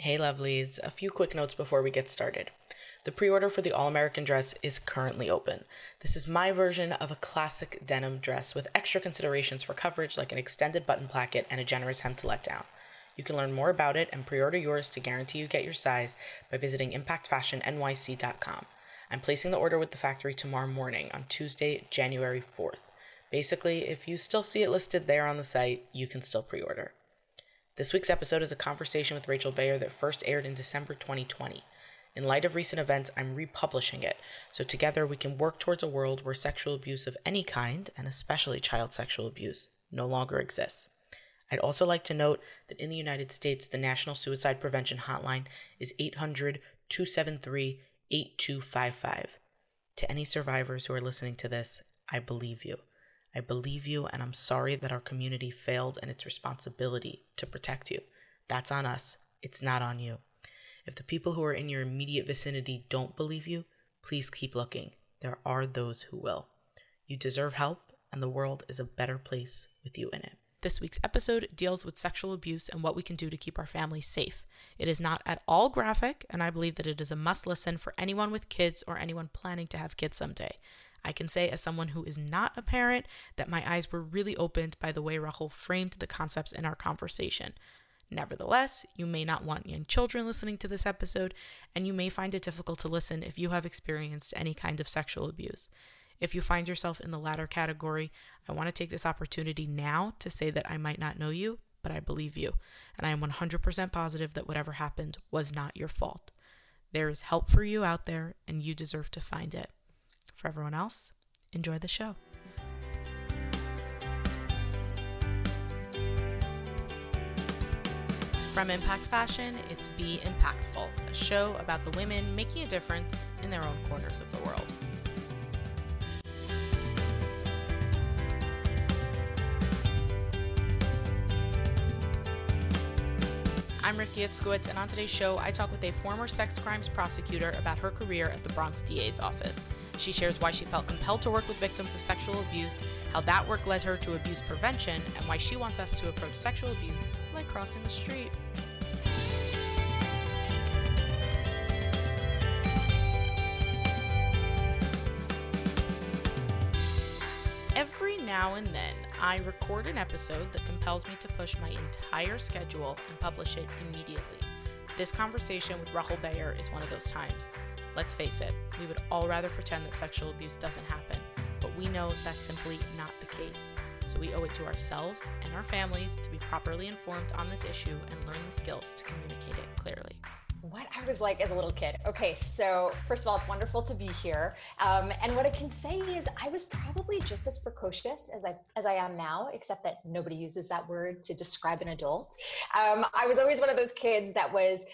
Hey, lovelies. A few quick notes before we get started. The pre order for the All American dress is currently open. This is my version of a classic denim dress with extra considerations for coverage like an extended button placket and a generous hem to let down. You can learn more about it and pre order yours to guarantee you get your size by visiting impactfashionnyc.com. I'm placing the order with the factory tomorrow morning on Tuesday, January 4th. Basically, if you still see it listed there on the site, you can still pre order. This week's episode is a conversation with Rachel Bayer that first aired in December 2020. In light of recent events, I'm republishing it, so together we can work towards a world where sexual abuse of any kind, and especially child sexual abuse, no longer exists. I'd also like to note that in the United States, the National Suicide Prevention Hotline is 800 273 8255. To any survivors who are listening to this, I believe you. I believe you, and I'm sorry that our community failed in its responsibility to protect you. That's on us, it's not on you. If the people who are in your immediate vicinity don't believe you, please keep looking. There are those who will. You deserve help, and the world is a better place with you in it. This week's episode deals with sexual abuse and what we can do to keep our families safe. It is not at all graphic, and I believe that it is a must listen for anyone with kids or anyone planning to have kids someday. I can say, as someone who is not a parent, that my eyes were really opened by the way Rachel framed the concepts in our conversation. Nevertheless, you may not want young children listening to this episode, and you may find it difficult to listen if you have experienced any kind of sexual abuse. If you find yourself in the latter category, I want to take this opportunity now to say that I might not know you, but I believe you, and I am 100% positive that whatever happened was not your fault. There is help for you out there, and you deserve to find it. For everyone else, enjoy the show. From Impact Fashion, it's Be Impactful, a show about the women making a difference in their own corners of the world. I'm Rifki Itzkowitz, and on today's show, I talk with a former sex crimes prosecutor about her career at the Bronx DA's office. She shares why she felt compelled to work with victims of sexual abuse, how that work led her to abuse prevention, and why she wants us to approach sexual abuse like crossing the street. Every now and then, I record an episode that compels me to push my entire schedule and publish it immediately. This conversation with Rachel Bayer is one of those times. Let's face it, we would all rather pretend that sexual abuse doesn't happen, but we know that's simply not the case. So we owe it to ourselves and our families to be properly informed on this issue and learn the skills to communicate it clearly what I was like as a little kid. Okay, so first of all, it's wonderful to be here. Um, and what I can say is, I was probably just as precocious as I as I am now, except that nobody uses that word to describe an adult. Um, I was always one of those kids that was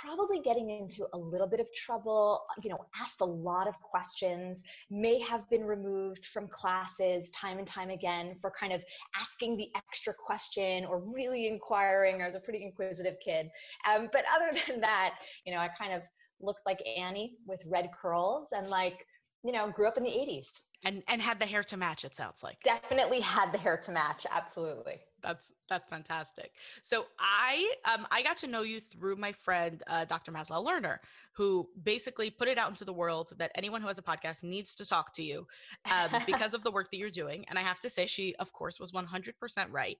probably getting into a little bit of trouble, you know, asked a lot of questions, may have been removed from classes time and time again for kind of asking the extra question or really inquiring. I was a pretty inquisitive kid. Um, but other than that, you know, I kind of looked like Annie with red curls and like, you know, grew up in the 80s. And and had the hair to match, it sounds like. Definitely had the hair to match, absolutely that's that's fantastic. So I um I got to know you through my friend uh, Dr. Maslow Lerner, who basically put it out into the world that anyone who has a podcast needs to talk to you um, because of the work that you're doing. And I have to say, she of course was 100% right.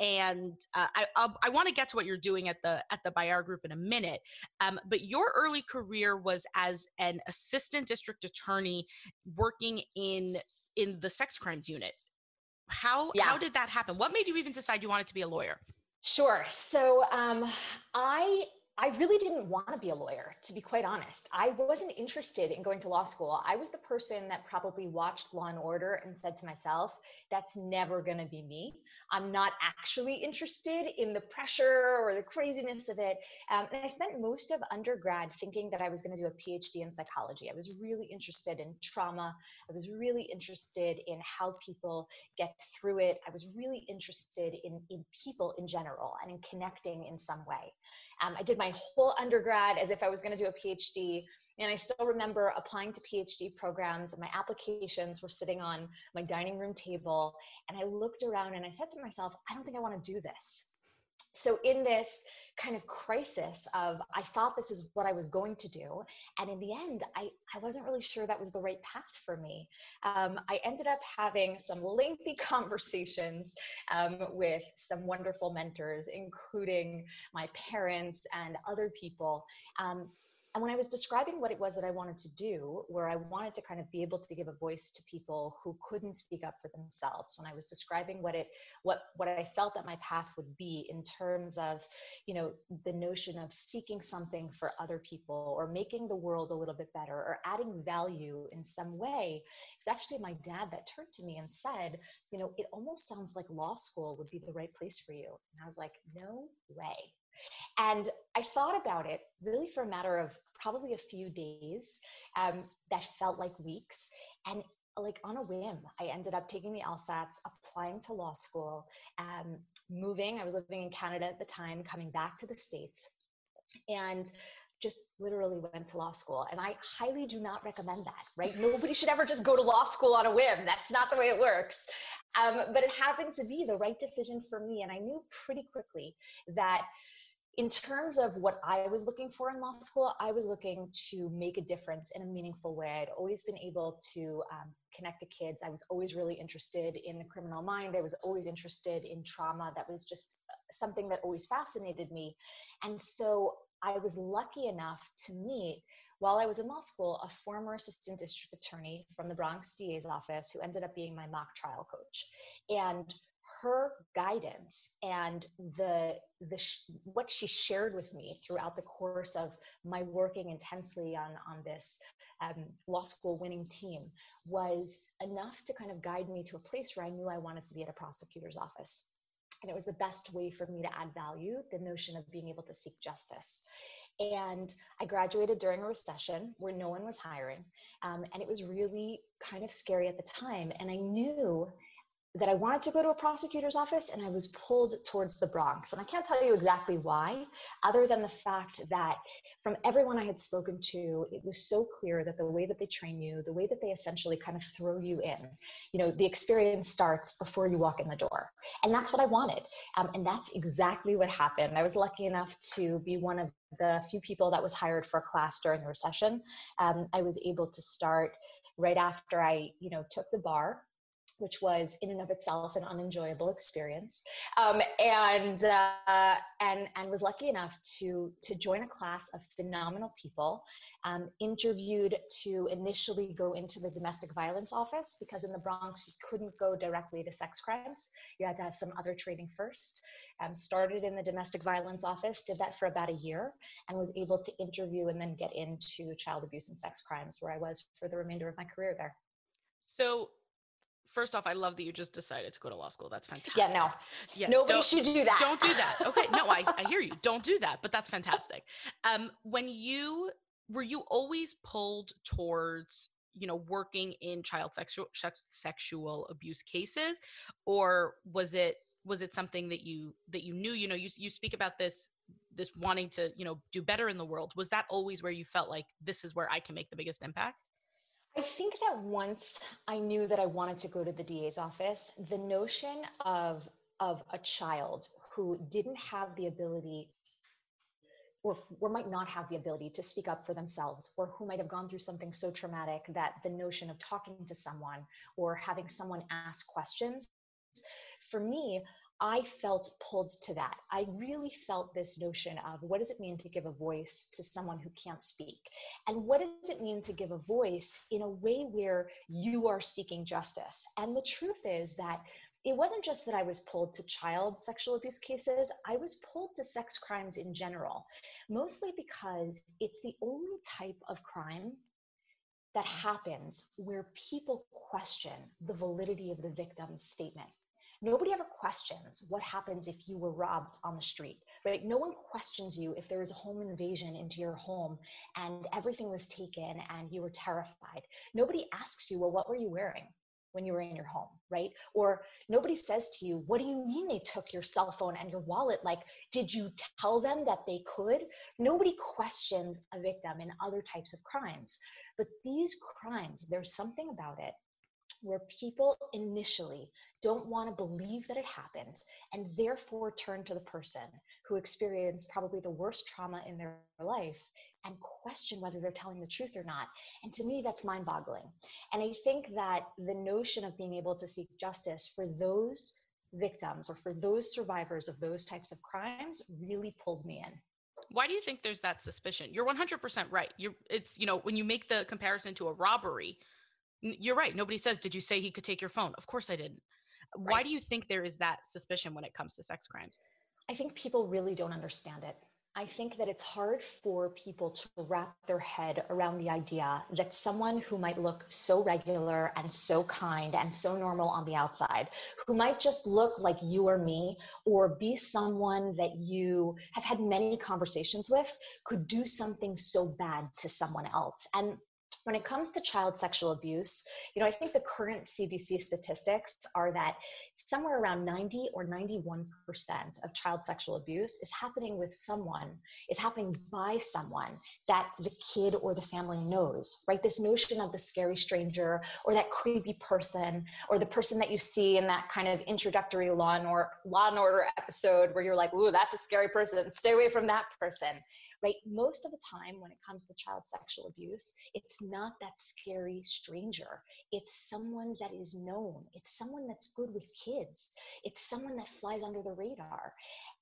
And uh, I I'll, i want to get to what you're doing at the at the Bayer Group in a minute. Um, but your early career was as an assistant district attorney working in in the sex crimes unit how yeah. how did that happen? What made you even decide you wanted to be a lawyer? Sure. So um, I I really didn't want to be a lawyer, to be quite honest. I wasn't interested in going to law school. I was the person that probably watched Law and Order and said to myself, that's never going to be me. I'm not actually interested in the pressure or the craziness of it. Um, and I spent most of undergrad thinking that I was going to do a PhD in psychology. I was really interested in trauma. I was really interested in how people get through it. I was really interested in, in people in general and in connecting in some way. Um, I did my whole undergrad as if I was going to do a PhD. And I still remember applying to PhD programs, and my applications were sitting on my dining room table. And I looked around and I said to myself, I don't think I want to do this. So, in this kind of crisis of I thought this is what I was going to do. And in the end, I, I wasn't really sure that was the right path for me. Um, I ended up having some lengthy conversations um, with some wonderful mentors, including my parents and other people. Um, and when I was describing what it was that I wanted to do, where I wanted to kind of be able to give a voice to people who couldn't speak up for themselves, when I was describing what it, what, what I felt that my path would be in terms of, you know, the notion of seeking something for other people or making the world a little bit better or adding value in some way, it was actually my dad that turned to me and said, you know, it almost sounds like law school would be the right place for you. And I was like, no way. And I thought about it really for a matter of probably a few days um, that felt like weeks. And like on a whim, I ended up taking the LSATs, applying to law school, um, moving. I was living in Canada at the time, coming back to the States. And just literally went to law school. And I highly do not recommend that, right? Nobody should ever just go to law school on a whim. That's not the way it works. Um, but it happened to be the right decision for me. And I knew pretty quickly that in terms of what I was looking for in law school, I was looking to make a difference in a meaningful way. I'd always been able to um, connect to kids. I was always really interested in the criminal mind. I was always interested in trauma. That was just uh, something that always fascinated me. And so I was lucky enough to meet while I was in law school, a former assistant district attorney from the Bronx DA's office who ended up being my mock trial coach. And her guidance and the the what she shared with me throughout the course of my working intensely on on this um, law school winning team was enough to kind of guide me to a place where I knew I wanted to be at a prosecutor's office. And it was the best way for me to add value, the notion of being able to seek justice. And I graduated during a recession where no one was hiring. Um, and it was really kind of scary at the time. And I knew that I wanted to go to a prosecutor's office and I was pulled towards the Bronx. And I can't tell you exactly why, other than the fact that from everyone I had spoken to, it was so clear that the way that they train you, the way that they essentially kind of throw you in, you know, the experience starts before you walk in the door. And that's what I wanted. Um, and that's exactly what happened. I was lucky enough to be one of the few people that was hired for a class during the recession. Um, I was able to start right after I, you know, took the bar which was in and of itself an unenjoyable experience, um, and uh, and and was lucky enough to to join a class of phenomenal people. Um, interviewed to initially go into the domestic violence office because in the Bronx you couldn't go directly to sex crimes. You had to have some other training first. Um, started in the domestic violence office, did that for about a year, and was able to interview and then get into child abuse and sex crimes, where I was for the remainder of my career there. So first off, I love that you just decided to go to law school. That's fantastic. Yeah, no. Yeah, nobody should do that. Don't do that. Okay, no, I, I hear you. Don't do that, but that's fantastic. Um, when you were you always pulled towards you know working in child sexual sexual abuse cases, or was it was it something that you that you knew? You know, you you speak about this this wanting to you know do better in the world. Was that always where you felt like this is where I can make the biggest impact? I think that once I knew that I wanted to go to the DA's office, the notion of of a child who didn't have the ability or, or might not have the ability to speak up for themselves or who might have gone through something so traumatic that the notion of talking to someone or having someone ask questions for me I felt pulled to that. I really felt this notion of what does it mean to give a voice to someone who can't speak? And what does it mean to give a voice in a way where you are seeking justice? And the truth is that it wasn't just that I was pulled to child sexual abuse cases, I was pulled to sex crimes in general, mostly because it's the only type of crime that happens where people question the validity of the victim's statement nobody ever questions what happens if you were robbed on the street right? No one questions you if there was a home invasion into your home and everything was taken and you were terrified. Nobody asks you well what were you wearing when you were in your home? Right? Or nobody says to you what do you mean they took your cell phone and your wallet? Like did you tell them that they could? Nobody questions a victim in other types of crimes. But these crimes there's something about it where people initially don't want to believe that it happened and therefore turn to the person who experienced probably the worst trauma in their life and question whether they're telling the truth or not. And to me, that's mind boggling. And I think that the notion of being able to seek justice for those victims or for those survivors of those types of crimes really pulled me in. Why do you think there's that suspicion? You're 100% right. You're it's you know, when you make the comparison to a robbery, you're right. Nobody says, "Did you say he could take your phone?" Of course I didn't. Right. Why do you think there is that suspicion when it comes to sex crimes? I think people really don't understand it. I think that it's hard for people to wrap their head around the idea that someone who might look so regular and so kind and so normal on the outside, who might just look like you or me, or be someone that you have had many conversations with, could do something so bad to someone else. And when it comes to child sexual abuse, you know, I think the current CDC statistics are that somewhere around 90 or 91% of child sexual abuse is happening with someone, is happening by someone that the kid or the family knows, right? This notion of the scary stranger or that creepy person or the person that you see in that kind of introductory law and, or, law and order episode where you're like, ooh, that's a scary person, stay away from that person right? Most of the time, when it comes to child sexual abuse, it's not that scary stranger. It's someone that is known. It's someone that's good with kids. It's someone that flies under the radar.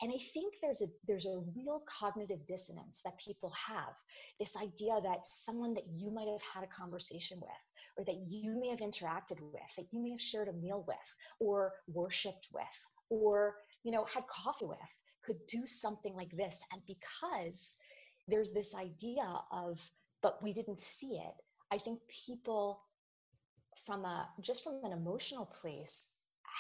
And I think there's a there's a real cognitive dissonance that people have. This idea that someone that you might have had a conversation with, or that you may have interacted with, that you may have shared a meal with, or worshipped with, or you know had coffee with could do something like this and because there's this idea of but we didn't see it. I think people from a just from an emotional place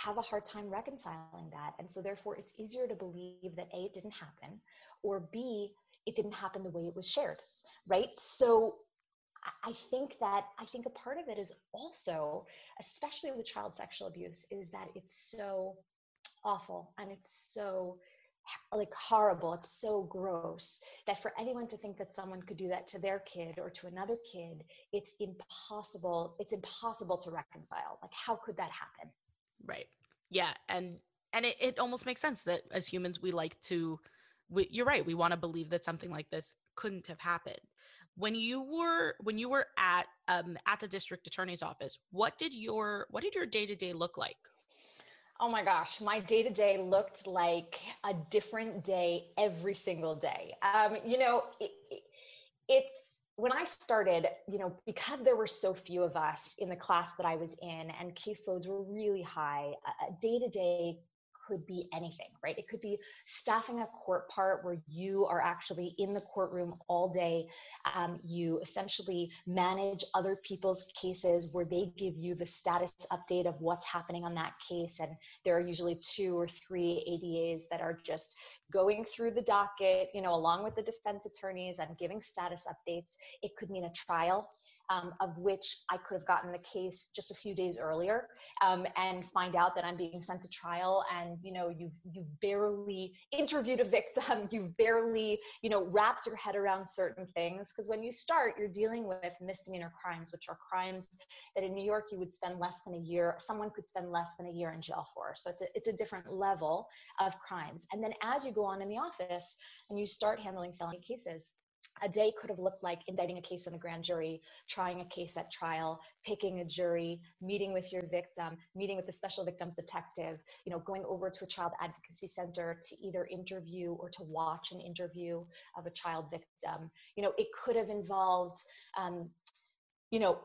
have a hard time reconciling that. And so therefore it's easier to believe that a it didn't happen or b it didn't happen the way it was shared right? So I think that I think a part of it is also, especially with child sexual abuse, is that it's so awful and it's so like horrible. It's so gross that for anyone to think that someone could do that to their kid or to another kid it's impossible it's impossible to reconcile. Like how could that happen? Right. Yeah and and it, it almost makes sense that as humans we like to we, you're right we want to believe that something like this couldn't have happened. When you were when you were at um at the district attorney's office what did your what did your day-to-day look like Oh my gosh, my day to day looked like a different day every single day. Um, you know, it, it's when I started, you know, because there were so few of us in the class that I was in and caseloads were really high, day to day could be anything, right? It could be staffing a court part where you are actually in the courtroom all day. Um, you essentially manage other people's cases where they give you the status update of what's happening on that case. And there are usually two or three ADAs that are just going through the docket, you know, along with the defense attorneys and giving status updates. It could mean a trial um, of which I could have gotten the case just a few days earlier um, and find out that I'm being sent to trial. And you know you've you've barely interviewed a victim. You've barely you know wrapped your head around certain things. Because when you start you're dealing with misdemeanor crimes which are crimes that in New York you would spend less than a year someone could spend less than a year in jail for. So it's a, it's a different level of crimes. And then as you go on in the office and you start handling felony cases a day could have looked like indicting a case in a grand jury, trying a case at trial, picking a jury, meeting with your victim, meeting with the special victims detective, you know, going over to a child advocacy center to either interview or to watch an interview of a child victim. You know, it could have involved, um, you know,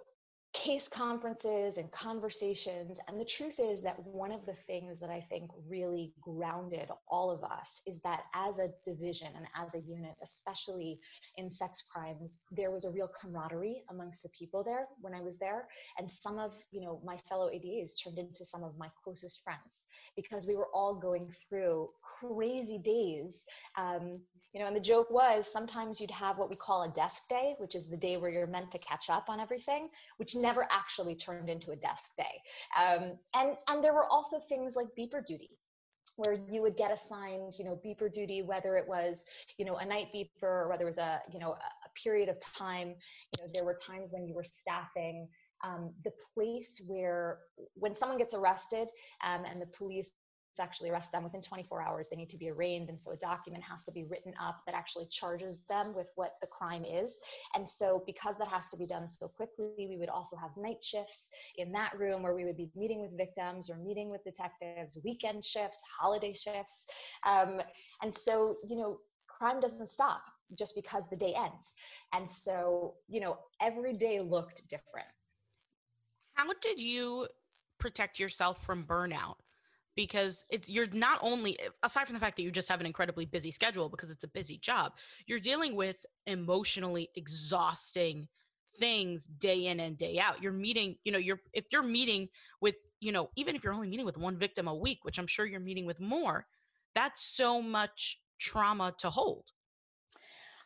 case conferences and conversations. And the truth is that one of the things that I think really grounded all of us is that as a division and as a unit, especially in sex crimes, there was a real camaraderie amongst the people there when I was there. And some of, you know, my fellow ADAs turned into some of my closest friends because we were all going through crazy days. Um, you know, and the joke was sometimes you'd have what we call a desk day, which is the day where you're meant to catch up on everything, which never actually turned into a desk day. Um, and, and there were also things like beeper duty, where you would get assigned you know beeper duty whether it was you know a night beeper or whether it was a you know a period of time you know there were times when you were staffing um, the place where when someone gets arrested um, and the police actually arrest them within 24 hours they need to be arraigned. And so a document has to be written up that actually charges them with what the crime is. And so because that has to be done so quickly we would also have night shifts in that room where we would be meeting with victims or meeting with detectives weekend shifts holiday shifts. Um, and so you know crime doesn't stop just because the day ends. And so you know every day looked different. How did you protect yourself from burnout? Because it's you're not only aside from the fact that you just have an incredibly busy schedule because it's a busy job, you're dealing with emotionally exhausting things day in and day out. You're meeting, you know, you're if you're meeting with, you know, even if you're only meeting with one victim a week, which I'm sure you're meeting with more, that's so much trauma to hold.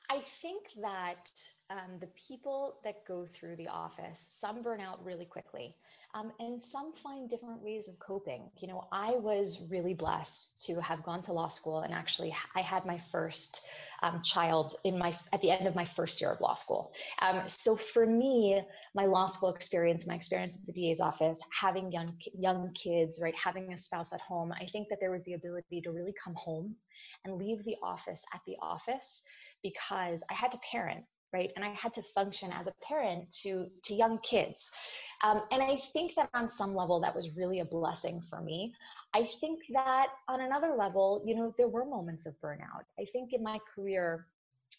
I think that um, the people that go through the office, some burn out really quickly. Um, and some find different ways of coping. You know, I was really blessed to have gone to law school, and actually, I had my first um, child in my at the end of my first year of law school. Um, so for me, my law school experience, my experience at the DA's office, having young young kids, right, having a spouse at home, I think that there was the ability to really come home and leave the office at the office because I had to parent right? And i had to function as a parent to to young kids. Um, and i think that on some level that was really a blessing for me. I think that on another level you know there were moments of burnout. I think in my career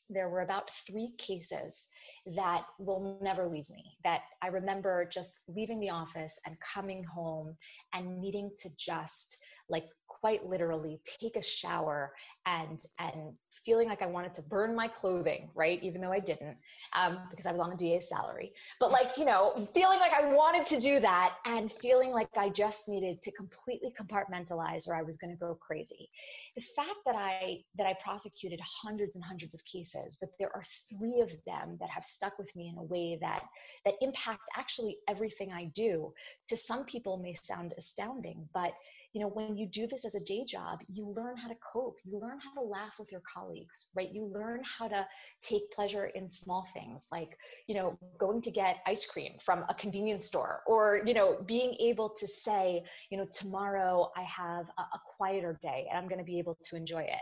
there were about three cases that will never leave me that i remember just leaving the office and coming home and needing to just like quite literally take a shower and and feeling like I wanted to burn my clothing, right? Even though I didn't, um, because I was on a DA salary. But like, you know, feeling like I wanted to do that and feeling like I just needed to completely compartmentalize or I was going to go crazy. The fact that I that I prosecuted hundreds and hundreds of cases, but there are three of them that have stuck with me in a way that that impact actually everything I do. To some people may sound astounding, but you know when you do this as a day job you learn how to cope you learn how to laugh with your colleagues right? You learn how to take pleasure in small things like you know going to get ice cream from a convenience store or you know being able to say you know tomorrow i have a, a quieter day and i'm going to be able to enjoy it.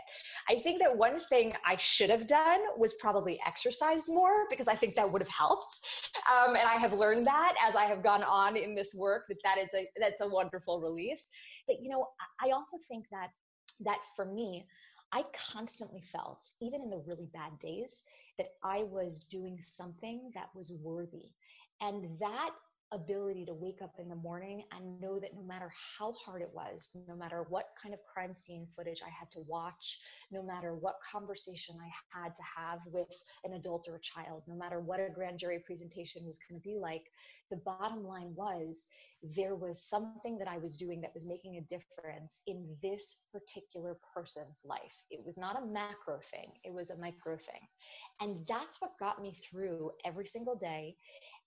I think that one thing i should have done was probably exercise more because i think that would have helped. Um, and i have learned that as i have gone on in this work that that is a that's a wonderful release but you know i also think that that for me i constantly felt even in the really bad days that i was doing something that was worthy. And that ability to wake up in the morning and know that no matter how hard it was, no matter what kind of crime scene footage I had to watch, no matter what conversation I had to have with an adult or a child, no matter what a grand jury presentation was going to be like, the bottom line was there was something that I was doing that was making a difference in this particular person's life. It was not a macro thing, it was a micro thing. And that's what got me through every single day.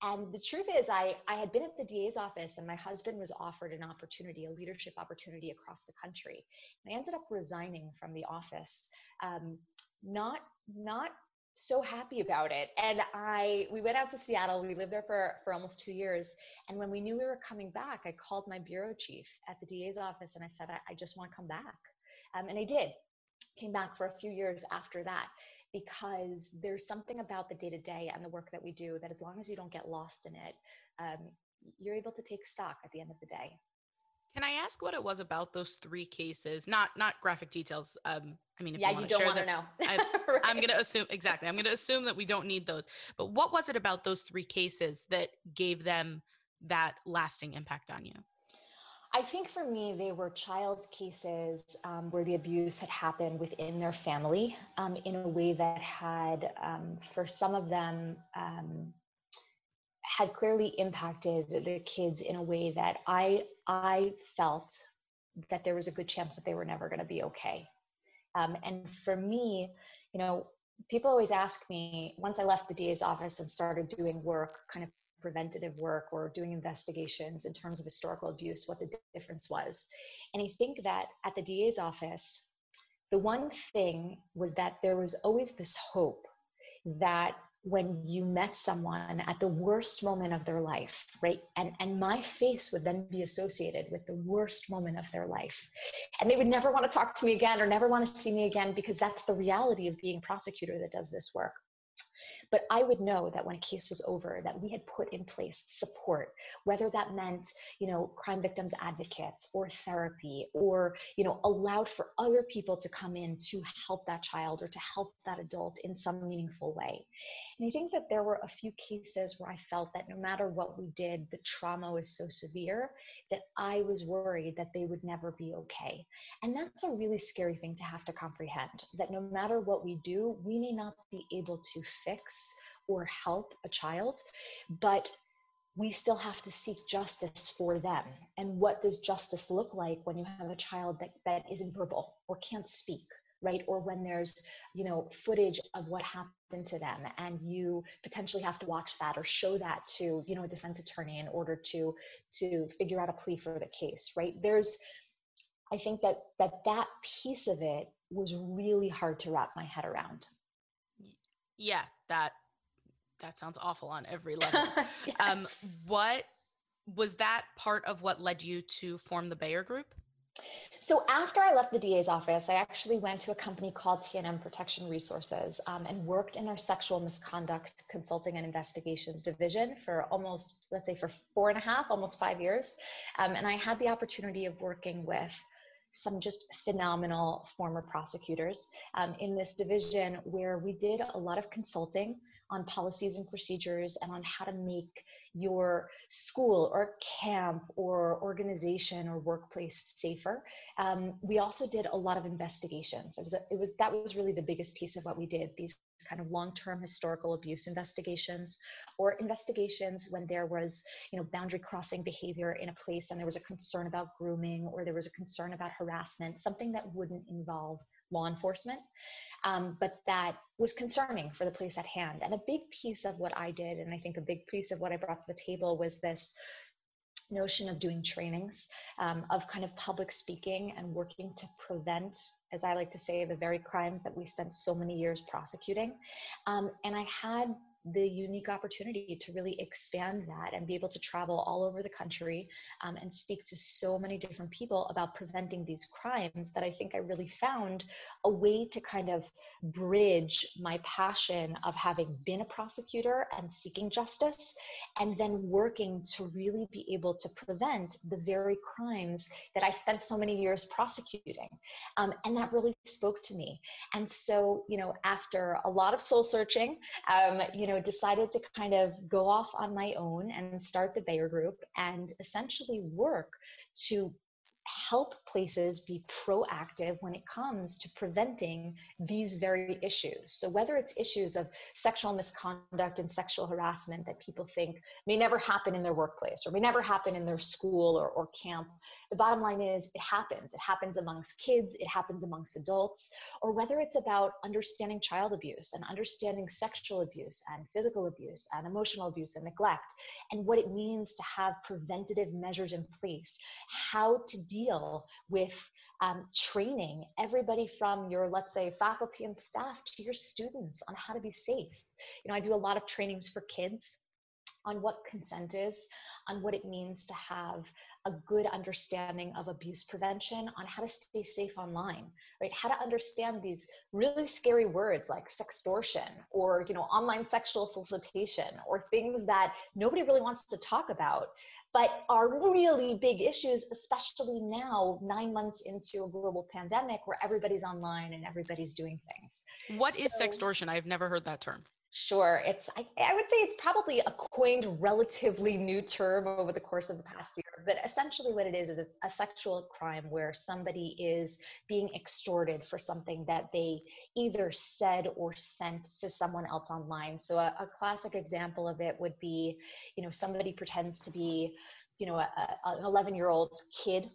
And the truth is, I, I had been at the DA's office and my husband was offered an opportunity, a leadership opportunity across the country. And I ended up resigning from the office, um, not, not so happy about it. And I, we went out to Seattle. We lived there for, for almost two years. And when we knew we were coming back, I called my bureau chief at the DA's office and I said, I, I just want to come back. Um, and I did. Came back for a few years after that because there's something about the day to day and the work that we do that as long as you don't get lost in it, um, you're able to take stock at the end of the day. Can I ask what it was about those three cases? Not not graphic details. Um, I mean, yeah, you, you don't want to know. right. I'm going to assume exactly. I'm going to assume that we don't need those. But what was it about those three cases that gave them that lasting impact on you? I think for me, they were child cases um, where the abuse had happened within their family um, in a way that had, um, for some of them, um, had clearly impacted the kids in a way that I I felt that there was a good chance that they were never going to be okay. Um, and for me, you know, people always ask me once I left the DA's office and started doing work, kind of preventative work or doing investigations in terms of historical abuse, what the difference was. And I think that at the DA's office, the one thing was that there was always this hope that when you met someone at the worst moment of their life right and and my face would then be associated with the worst moment of their life and they would never want to talk to me again or never want to see me again because that's the reality of being a prosecutor that does this work but I would know that when a case was over, that we had put in place support, whether that meant, you know, crime victims advocates or therapy, or, you know, allowed for other people to come in to help that child or to help that adult in some meaningful way. And I think that there were a few cases where I felt that no matter what we did, the trauma was so severe that I was worried that they would never be okay. And that's a really scary thing to have to comprehend that no matter what we do, we may not be able to fix or help a child, but we still have to seek justice for them. And what does justice look like when you have a child that, that isn't verbal or can't speak right? Or when there's you know footage of what happened to them and you potentially have to watch that or show that to you know a defense attorney in order to to figure out a plea for the case right? There's i think that that that piece of it was really hard to wrap my head around. Yeah that that sounds awful on every level. Um, yes. um what was that part of what led you to form the bayer group so after I left the DA's office, I actually went to a company called T&M Protection Resources um, and worked in our sexual misconduct consulting and investigations division for almost, let's say, for four and a half, almost five years. Um, and I had the opportunity of working with some just phenomenal former prosecutors um, in this division where we did a lot of consulting on policies and procedures and on how to make your school or camp or organization or workplace safer. Um, we also did a lot of investigations. It was, a, it was that was really the biggest piece of what we did. These kind of long-term historical abuse investigations or investigations when there was you know boundary crossing behavior in a place and there was a concern about grooming or there was a concern about harassment something that wouldn't involve law enforcement um, but that was concerning for the place at hand. And a big piece of what I did, and I think a big piece of what I brought to the table was this notion of doing trainings, um, of kind of public speaking and working to prevent, as I like to say, the very crimes that we spent so many years prosecuting. Um, and I had the unique opportunity to really expand that and be able to travel all over the country um, and speak to so many different people about preventing these crimes that I think I really found a way to kind of bridge my passion of having been a prosecutor and seeking justice and then working to really be able to prevent the very crimes that I spent so many years prosecuting. Um, and that really spoke to me. And so, you know, after a lot of soul searching, um, you know, know, decided to kind of go off on my own and start the Bayer Group and essentially work to help places be proactive when it comes to preventing these very issues. So, whether it's issues of sexual misconduct and sexual harassment that people think may never happen in their workplace or may never happen in their school or, or camp, the bottom line is it happens. It happens amongst kids, it happens amongst adults, or whether it's about understanding child abuse and understanding sexual abuse and physical abuse and emotional abuse and neglect, and what it means to have preventative measures in place, how to deal with um, training everybody from your, let's say, faculty and staff to your students on how to be safe. You know, I do a lot of trainings for kids on what consent is, on what it means to have a good understanding of abuse prevention, on how to stay safe online, right? How to understand these really scary words like sextortion or, you know, online sexual solicitation or things that nobody really wants to talk about but are really big issues, especially now, nine months into a global pandemic where everybody's online and everybody's doing things. What so, is sextortion? I've never heard that term. Sure. It's, I, I, would say it's probably a coined, relatively new term over the course of the past year. But essentially, what it is, is it's a sexual crime where somebody is being extorted for something that they either said or sent to someone else online. So, a, a classic example of it would be, you know, somebody pretends to be, you know, a, a, an 11 year old kid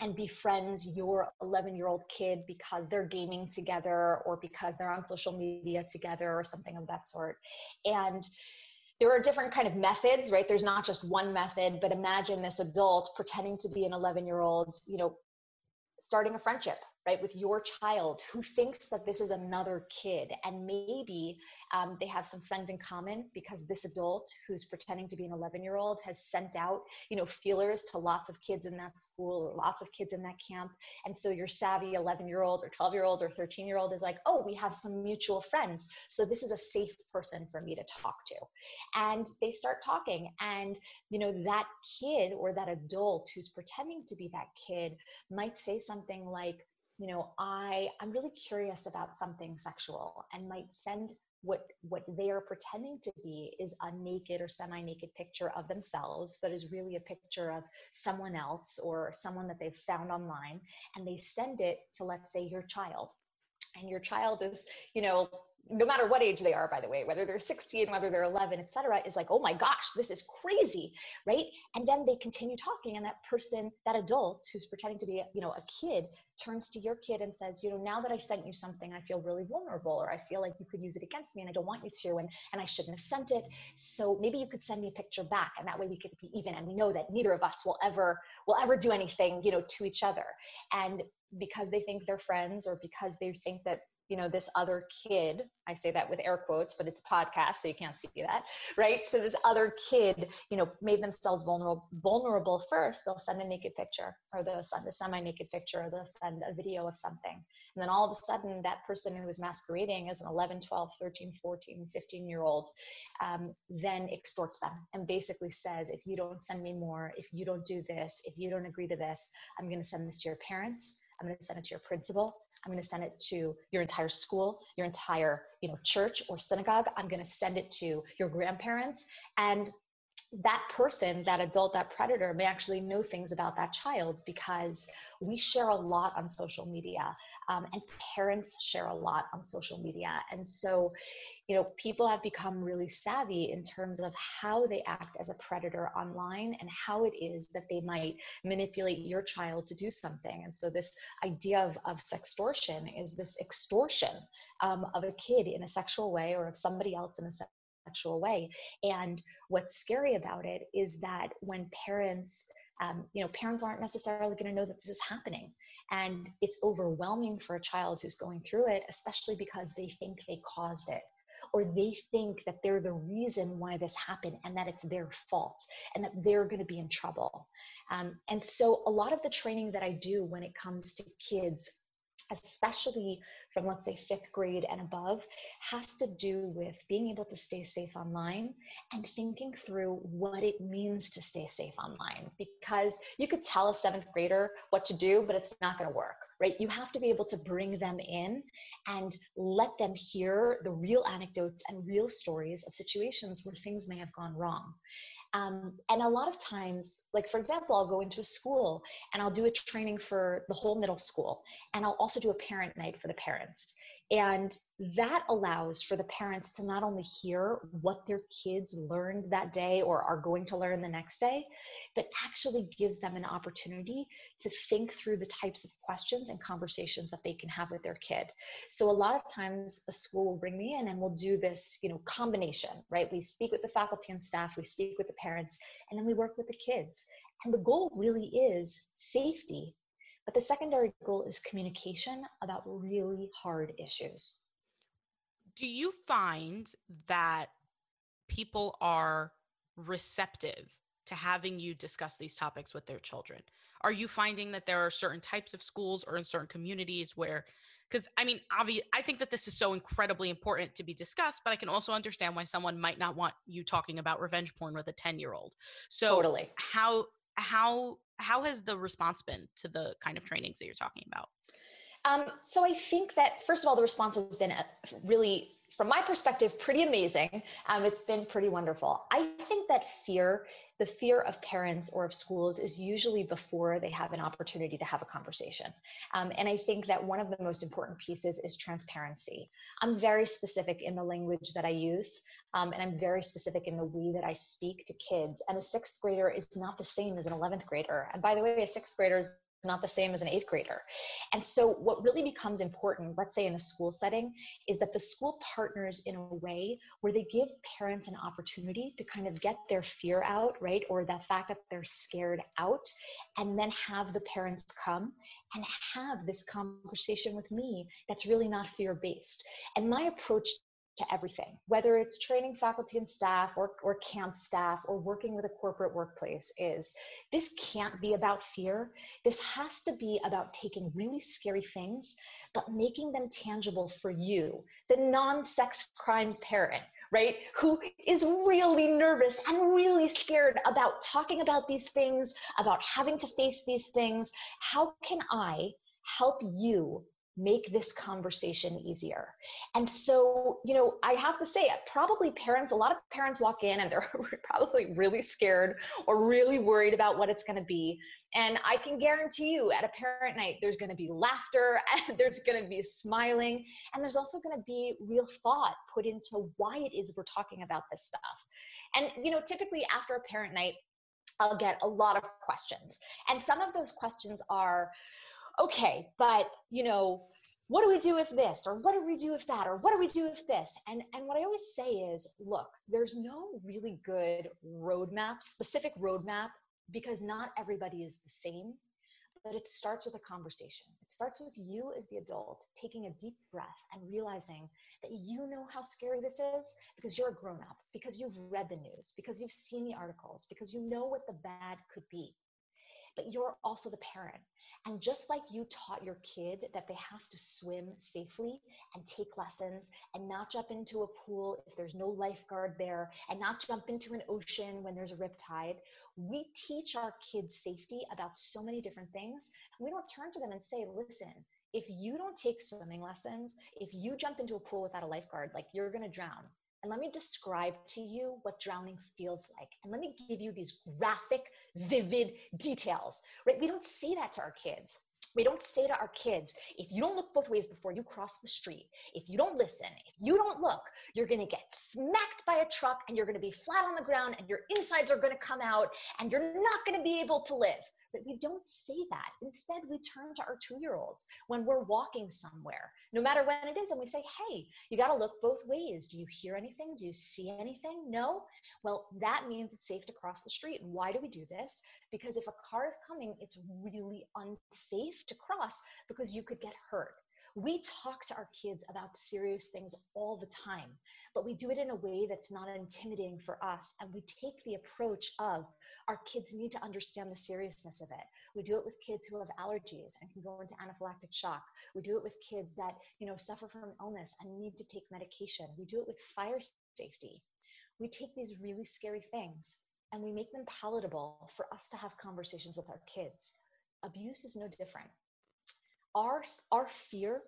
and befriends your 11 year old kid because they're gaming together or because they're on social media together or something of that sort. And there are different kind of methods right? There's not just one method but imagine this adult pretending to be an 11 year old you know starting a friendship right, with your child who thinks that this is another kid and maybe um, they have some friends in common because this adult who's pretending to be an 11 year old has sent out, you know, feelers to lots of kids in that school or lots of kids in that camp. And so your savvy 11 year old or 12 year old or 13 year old is like, oh, we have some mutual friends. So this is a safe person for me to talk to. And they start talking and, you know, that kid or that adult who's pretending to be that kid might say something like, you know i i'm really curious about something sexual and might send what what they are pretending to be is a naked or semi-naked picture of themselves but is really a picture of someone else or someone that they've found online and they send it to let's say your child. And your child is you know no matter what age they are by the way whether they're 16 whether they're 11 etc is like oh my gosh this is crazy right? And then they continue talking and that person that adult who's pretending to be you know a kid turns to your kid and says you know now that i sent you something i feel really vulnerable or i feel like you could use it against me and i don't want you to and and i shouldn't have sent it. So maybe you could send me a picture back and that way we could be even and we know that neither of us will ever will ever do anything you know to each other. And because they think they're friends or because they think that you know this other kid i say that with air quotes but it's a podcast so you can't see that right? So this other kid you know made themselves vulnerable vulnerable first they'll send a naked picture or they'll send a semi-naked picture or they'll send a video of something. And then all of a sudden that person who is masquerading as an 11 12 13 14 15 year old um, then extorts them and basically says if you don't send me more if you don't do this if you don't agree to this i'm going to send this to your parents I'm going to send it to your principal. I'm going to send it to your entire school, your entire, you know, church or synagogue. I'm going to send it to your grandparents. And that person, that adult, that predator may actually know things about that child because we share a lot on social media um, and parents share a lot on social media. And so, you know, people have become really savvy in terms of how they act as a predator online and how it is that they might manipulate your child to do something. And so, this idea of, of sextortion is this extortion um, of a kid in a sexual way or of somebody else in a sexual way. And what's scary about it is that when parents, um, you know, parents aren't necessarily going to know that this is happening. And it's overwhelming for a child who's going through it, especially because they think they caused it or they think that they're the reason why this happened and that it's their fault and that they're going to be in trouble. Um, and so, a lot of the training that I do when it comes to kids especially from let's say fifth grade and above, has to do with being able to stay safe online and thinking through what it means to stay safe online. Because you could tell a seventh grader what to do, but it's not going to work. Right? You have to be able to bring them in and let them hear the real anecdotes and real stories of situations where things may have gone wrong. Um, and a lot of times, like for example, I'll go into a school and I'll do a training for the whole middle school, and I'll also do a parent night for the parents. And that allows for the parents to not only hear what their kids learned that day or are going to learn the next day, but actually gives them an opportunity to think through the types of questions and conversations that they can have with their kid. So a lot of times a school will bring me in and we'll do this, you know, combination, right? We speak with the faculty and staff, we speak with the parents, and then we work with the kids. And the goal really is safety but the secondary goal is communication about really hard issues. Do you find that people are receptive to having you discuss these topics with their children? Are you finding that there are certain types of schools or in certain communities where because I mean, obviously, I think that this is so incredibly important to be discussed, but I can also understand why someone might not want you talking about revenge porn with a 10 year old. So, totally. How, how how has the response been to the kind of trainings that you're talking about? Um, so I think that first of all, the response has been uh, really, from my perspective, pretty amazing. Um, it's been pretty wonderful. I think that fear, the fear of parents or of schools, is usually before they have an opportunity to have a conversation. Um, and I think that one of the most important pieces is transparency. I'm very specific in the language that I use. Um, and I'm very specific in the way that I speak to kids. And a sixth grader is not the same as an 11th grader. And by the way, a sixth grader is not the same as an eighth grader. And so, what really becomes important, let's say in a school setting, is that the school partners in a way where they give parents an opportunity to kind of get their fear out, right? Or that fact that they're scared out, and then have the parents come and have this conversation with me that's really not fear based. And my approach to everything, whether it's training faculty and staff or, or camp staff or working with a corporate workplace, is this can't be about fear. This has to be about taking really scary things, but making them tangible for you, the non sex crimes parent right? Who is really nervous and really scared about talking about these things, about having to face these things. How can I help you make this conversation easier. And so, you know, I have to say, probably parents, a lot of parents walk in and they're probably really scared or really worried about what it's going to be. And I can guarantee you at a parent night, there's going to be laughter, and there's going to be smiling, and there's also going to be real thought put into why it is we're talking about this stuff. And, you know, typically after a parent night, I'll get a lot of questions. And some of those questions are, okay, but you know, what do we do if this or what do we do if that or what do we do if this? And and what i always say is look there's no really good roadmap specific roadmap because not everybody is the same but it starts with a conversation. It starts with you as the adult taking a deep breath and realizing that you know how scary this is because you're a grown up because you've read the news because you've seen the articles because you know what the bad could be. But you're also the parent and just like you taught your kid that they have to swim safely and take lessons and not jump into a pool if there's no lifeguard there and not jump into an ocean when there's a riptide, we teach our kids safety about so many different things. We don't turn to them and say, listen, if you don't take swimming lessons, if you jump into a pool without a lifeguard, like you're going to drown. And let me describe to you what drowning feels like. And let me give you these graphic, vivid details, right? We don't say that to our kids. We don't say to our kids, if you don't look both ways before you cross the street, if you don't listen, if you don't look, you're gonna get smacked by a truck and you're gonna be flat on the ground and your insides are gonna come out and you're not gonna be able to live. But we don't say that. Instead, we turn to our two year olds when we're walking somewhere, no matter when it is, and we say, hey, you got to look both ways. Do you hear anything? Do you see anything? No? Well, that means it's safe to cross the street. And why do we do this? Because if a car is coming, it's really unsafe to cross because you could get hurt. We talk to our kids about serious things all the time, but we do it in a way that's not intimidating for us. And we take the approach of our kids need to understand the seriousness of it. We do it with kids who have allergies and can go into anaphylactic shock. We do it with kids that, you know, suffer from illness and need to take medication. We do it with fire safety. We take these really scary things and we make them palatable for us to have conversations with our kids. Abuse is no different. Our, our fear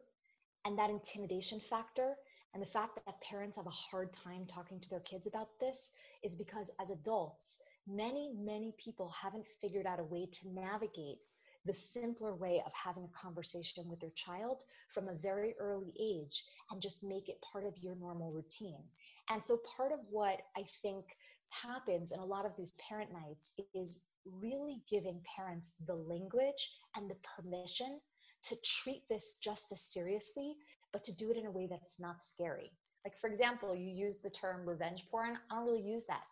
and that intimidation factor and the fact that parents have a hard time talking to their kids about this is because as adults, many, many people haven't figured out a way to navigate the simpler way of having a conversation with their child from a very early age and just make it part of your normal routine. And so, part of what I think happens in a lot of these parent nights is really giving parents the language and the permission to treat this just as seriously, but to do it in a way that's not scary. Like, for example, you use the term revenge porn. I don't really use that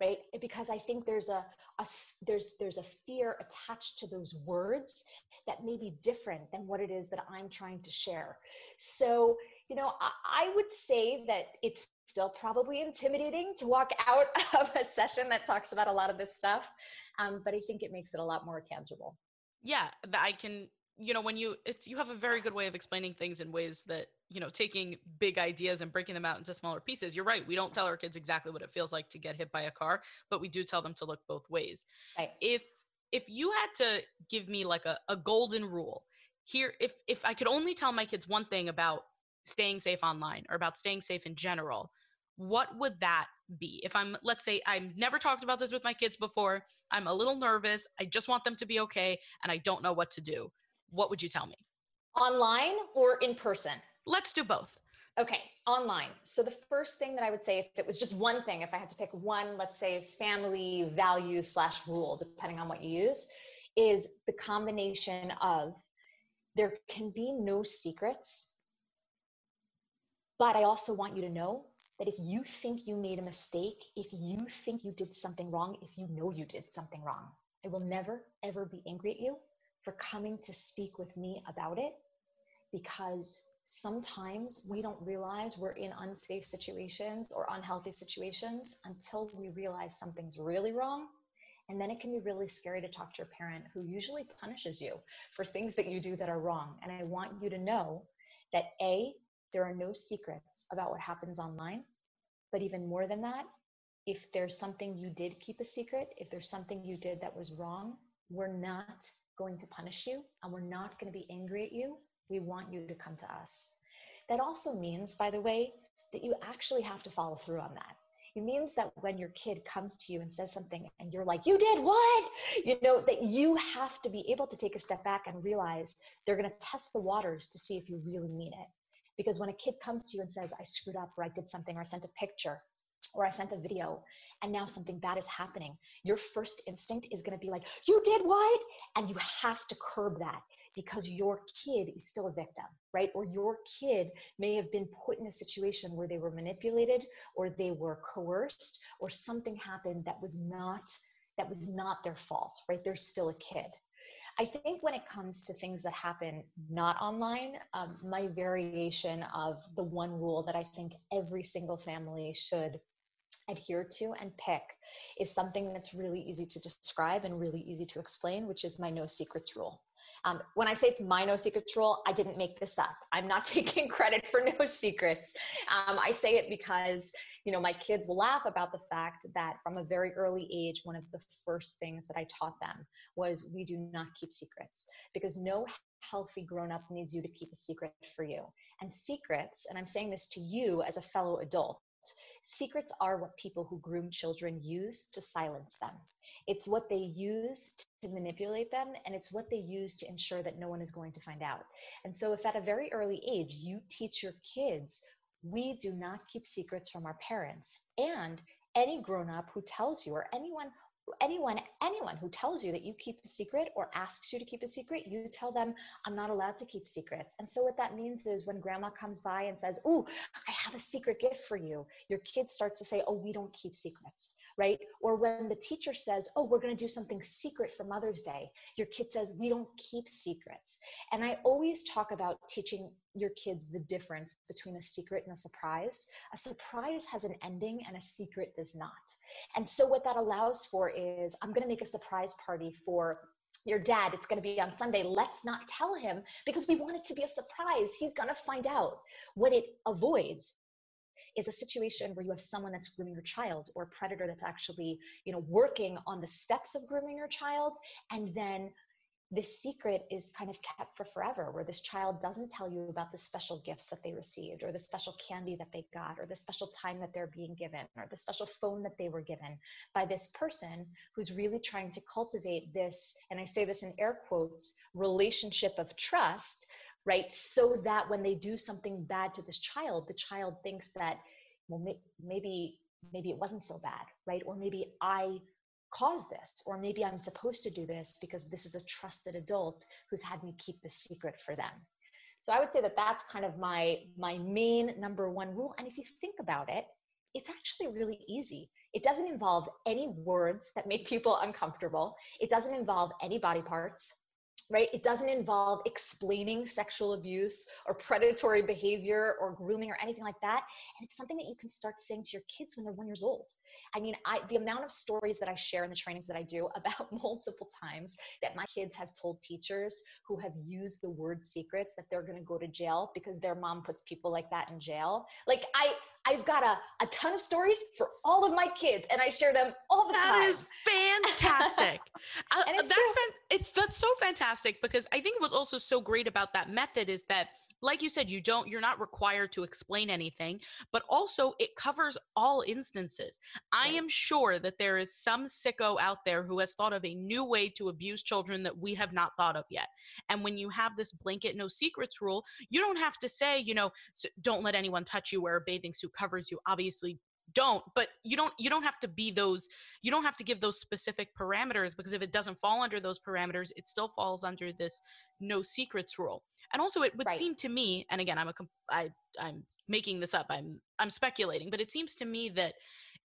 right? Because i think there's a, a, there's there's a fear attached to those words that may be different than what it is that i'm trying to share. So you know I, I would say that it's still probably intimidating to walk out of a session that talks about a lot of this stuff um, but i think it makes it a lot more tangible. Yeah i can you know when you it's you have a very good way of explaining things in ways that you know taking big ideas and breaking them out into smaller pieces you're right we don't tell our kids exactly what it feels like to get hit by a car but we do tell them to look both ways right. if if you had to give me like a, a golden rule here if if i could only tell my kids one thing about staying safe online or about staying safe in general what would that be if i'm let's say i've never talked about this with my kids before i'm a little nervous i just want them to be okay and i don't know what to do what would you tell me? Online or in person? Let's do both. Okay, online. So the first thing that I would say, if it was just one thing, if I had to pick one, let's say family value slash rule, depending on what you use, is the combination of there can be no secrets, but I also want you to know that if you think you made a mistake, if you think you did something wrong, if you know you did something wrong, I will never, ever be angry at you for coming to speak with me about it because sometimes we don't realize we're in unsafe situations or unhealthy situations until we realize something's really wrong. And then it can be really scary to talk to your parent who usually punishes you for things that you do that are wrong. And I want you to know that A, there are no secrets about what happens online. But even more than that, if there's something you did keep a secret, if there's something you did that was wrong, we're not going to punish you and we're not going to be angry at you. We want you to come to us. That also means, by the way, that you actually have to follow through on that. It means that when your kid comes to you and says something and you're like, you did what? You know, that you have to be able to take a step back and realize they're going to test the waters to see if you really mean it. Because when a kid comes to you and says, I screwed up or I did something or I sent a picture or I sent a video and now something bad is happening, your first instinct is going to be like, You did what? And you have to curb that because your kid is still a victim, right? Or your kid may have been put in a situation where they were manipulated or they were coerced or something happened that was not that was not their fault, right? They're still a kid. I think when it comes to things that happen not online, um, my variation of the one rule that I think every single family should adhere to and pick is something that's really easy to describe and really easy to explain, which is my no secrets rule. Um, when I say it's my no secrets rule, I didn't make this up. I'm not taking credit for no secrets. Um, I say it because you know my kids will laugh about the fact that from a very early age, one of the first things that I taught them was we do not keep secrets because no healthy grown up needs you to keep a secret for you. And secrets, and I'm saying this to you as a fellow adult, secrets are what people who groom children use to silence them. It's what they use to manipulate them, and it's what they use to ensure that no one is going to find out. And so, if at a very early age you teach your kids, we do not keep secrets from our parents, and any grown up who tells you, or anyone anyone anyone who tells you that you keep a secret or asks you to keep a secret you tell them i'm not allowed to keep secrets. And so what that means is when grandma comes by and says oh i have a secret gift for you your kid starts to say oh we don't keep secrets right? Or when the teacher says oh we're going to do something secret for mother's day your kid says we don't keep secrets. And i always talk about teaching your kids the difference between a secret and a surprise. A surprise has an ending and a secret does not and so what that allows for is I'm going to make a surprise party for your dad. It's going to be on Sunday. Let's not tell him because we want it to be a surprise. He's going to find out. What it avoids is a situation where you have someone that's grooming your child or a predator that's actually you know working on the steps of grooming your child and then this secret is kind of kept for forever where this child doesn't tell you about the special gifts that they received or the special candy that they got or the special time that they're being given or the special phone that they were given by this person who's really trying to cultivate this and i say this in air quotes relationship of trust right? So that when they do something bad to this child the child thinks that well maybe maybe it wasn't so bad right? Or maybe i caused this or maybe i'm supposed to do this because this is a trusted adult who's had me keep the secret for them. So i would say that that's kind of my my main number one rule. And if you think about it it's actually really easy. It doesn't involve any words that make people uncomfortable. It doesn't involve any body parts right? It doesn't involve explaining sexual abuse or predatory behavior or grooming or anything like that. And it's something that you can start saying to your kids when they're one years old. I mean, I the amount of stories that I share in the trainings that I do about multiple times that my kids have told teachers who have used the word secrets that they're going to go to jail because their mom puts people like that in jail. Like I I've got a, a ton of stories for all of my kids and I share them all the that time. That is fantastic. uh, that's fan- it's that's so fantastic because I think what's also so great about that method is that like you said you don't you're not required to explain anything but also it covers all instances. I am sure that there is some sicko out there who has thought of a new way to abuse children that we have not thought of yet. And when you have this blanket no secrets rule, you don't have to say, you know, don't let anyone touch you wear a bathing suit covers you obviously don't but you don't you don't have to be those you don't have to give those specific parameters because if it doesn't fall under those parameters it still falls under this no secrets rule and also it would right. seem to me and again i'm a I, i'm making this up i'm i'm speculating but it seems to me that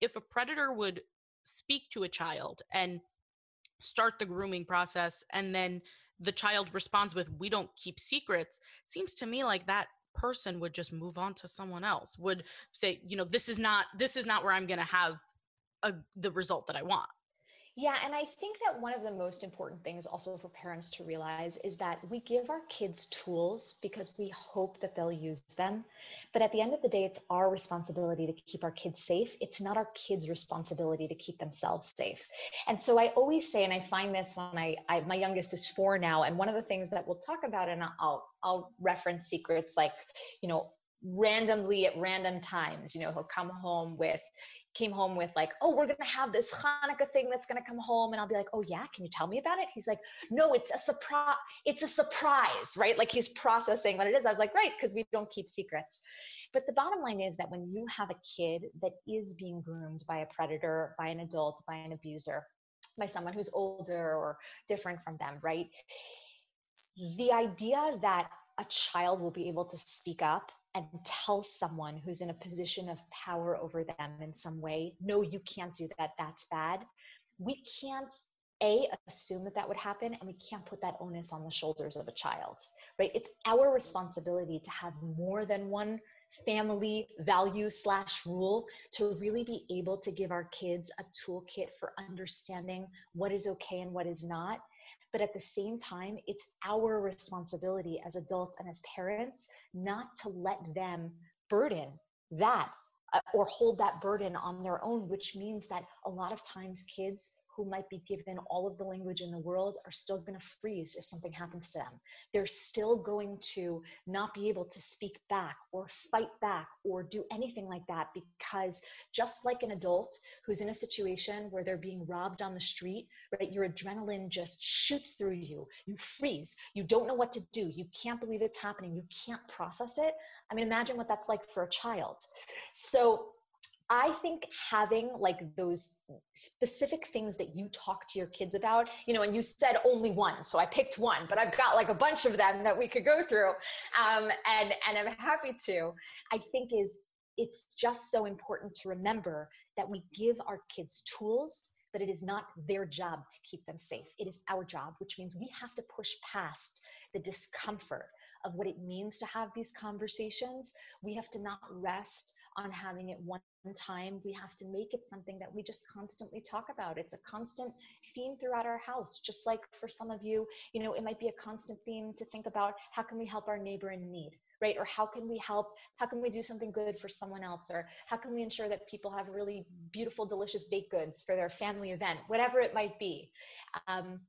if a predator would speak to a child and start the grooming process and then the child responds with we don't keep secrets seems to me like that person would just move on to someone else would say you know this is not this is not where i'm going to have a, the result that i want yeah, and I think that one of the most important things also for parents to realize is that we give our kids tools because we hope that they'll use them. But at the end of the day, it's our responsibility to keep our kids safe. It's not our kids' responsibility to keep themselves safe. And so I always say, and I find this when I, I my youngest is four now, and one of the things that we'll talk about, and I'll I'll reference secrets like, you know, randomly at random times you know he'll come home with came home with like, oh, we're gonna have this Hanukkah thing that's gonna come home, and I'll be like, oh yeah, can you tell me about it? He's like, no, it's a surprise. It's a surprise, right? Like he's processing what it is. I was like, right, because we don't keep secrets. But the bottom line is that when you have a kid that is being groomed by a predator, by an adult, by an abuser, by someone who's older or different from them, right? The idea that a child will be able to speak up and tell someone who's in a position of power over them in some way, no, you can't do that, that's bad. We can't a assume that that would happen and we can't put that onus on the shoulders of a child right it's our responsibility to have more than one family value slash rule to really be able to give our kids a toolkit for understanding what is okay and what is not but at the same time, it's our responsibility as adults and as parents not to let them burden that uh, or hold that burden on their own, which means that a lot of times kids who might be given all of the language in the world are still going to freeze if something happens to them. They're still going to not be able to speak back or fight back or do anything like that because just like an adult who's in a situation where they're being robbed on the street, right? Your adrenaline just shoots through you. You freeze. You don't know what to do. You can't believe it's happening. You can't process it. I mean, imagine what that's like for a child. So I think having like those specific things that you talk to your kids about, you know, and you said only one, so I picked one, but I've got like a bunch of them that we could go through, um, and and I'm happy to. I think is it's just so important to remember that we give our kids tools, but it is not their job to keep them safe. It is our job, which means we have to push past the discomfort of what it means to have these conversations. We have to not rest on having it one time. We have to make it something that we just constantly talk about. It's a constant theme throughout our house. Just like for some of you, you know, it might be a constant theme to think about how can we help our neighbor in need, right? Or how can we help, how can we do something good for someone else? Or how can we ensure that people have really beautiful, delicious baked goods for their family event, whatever it might be. Um,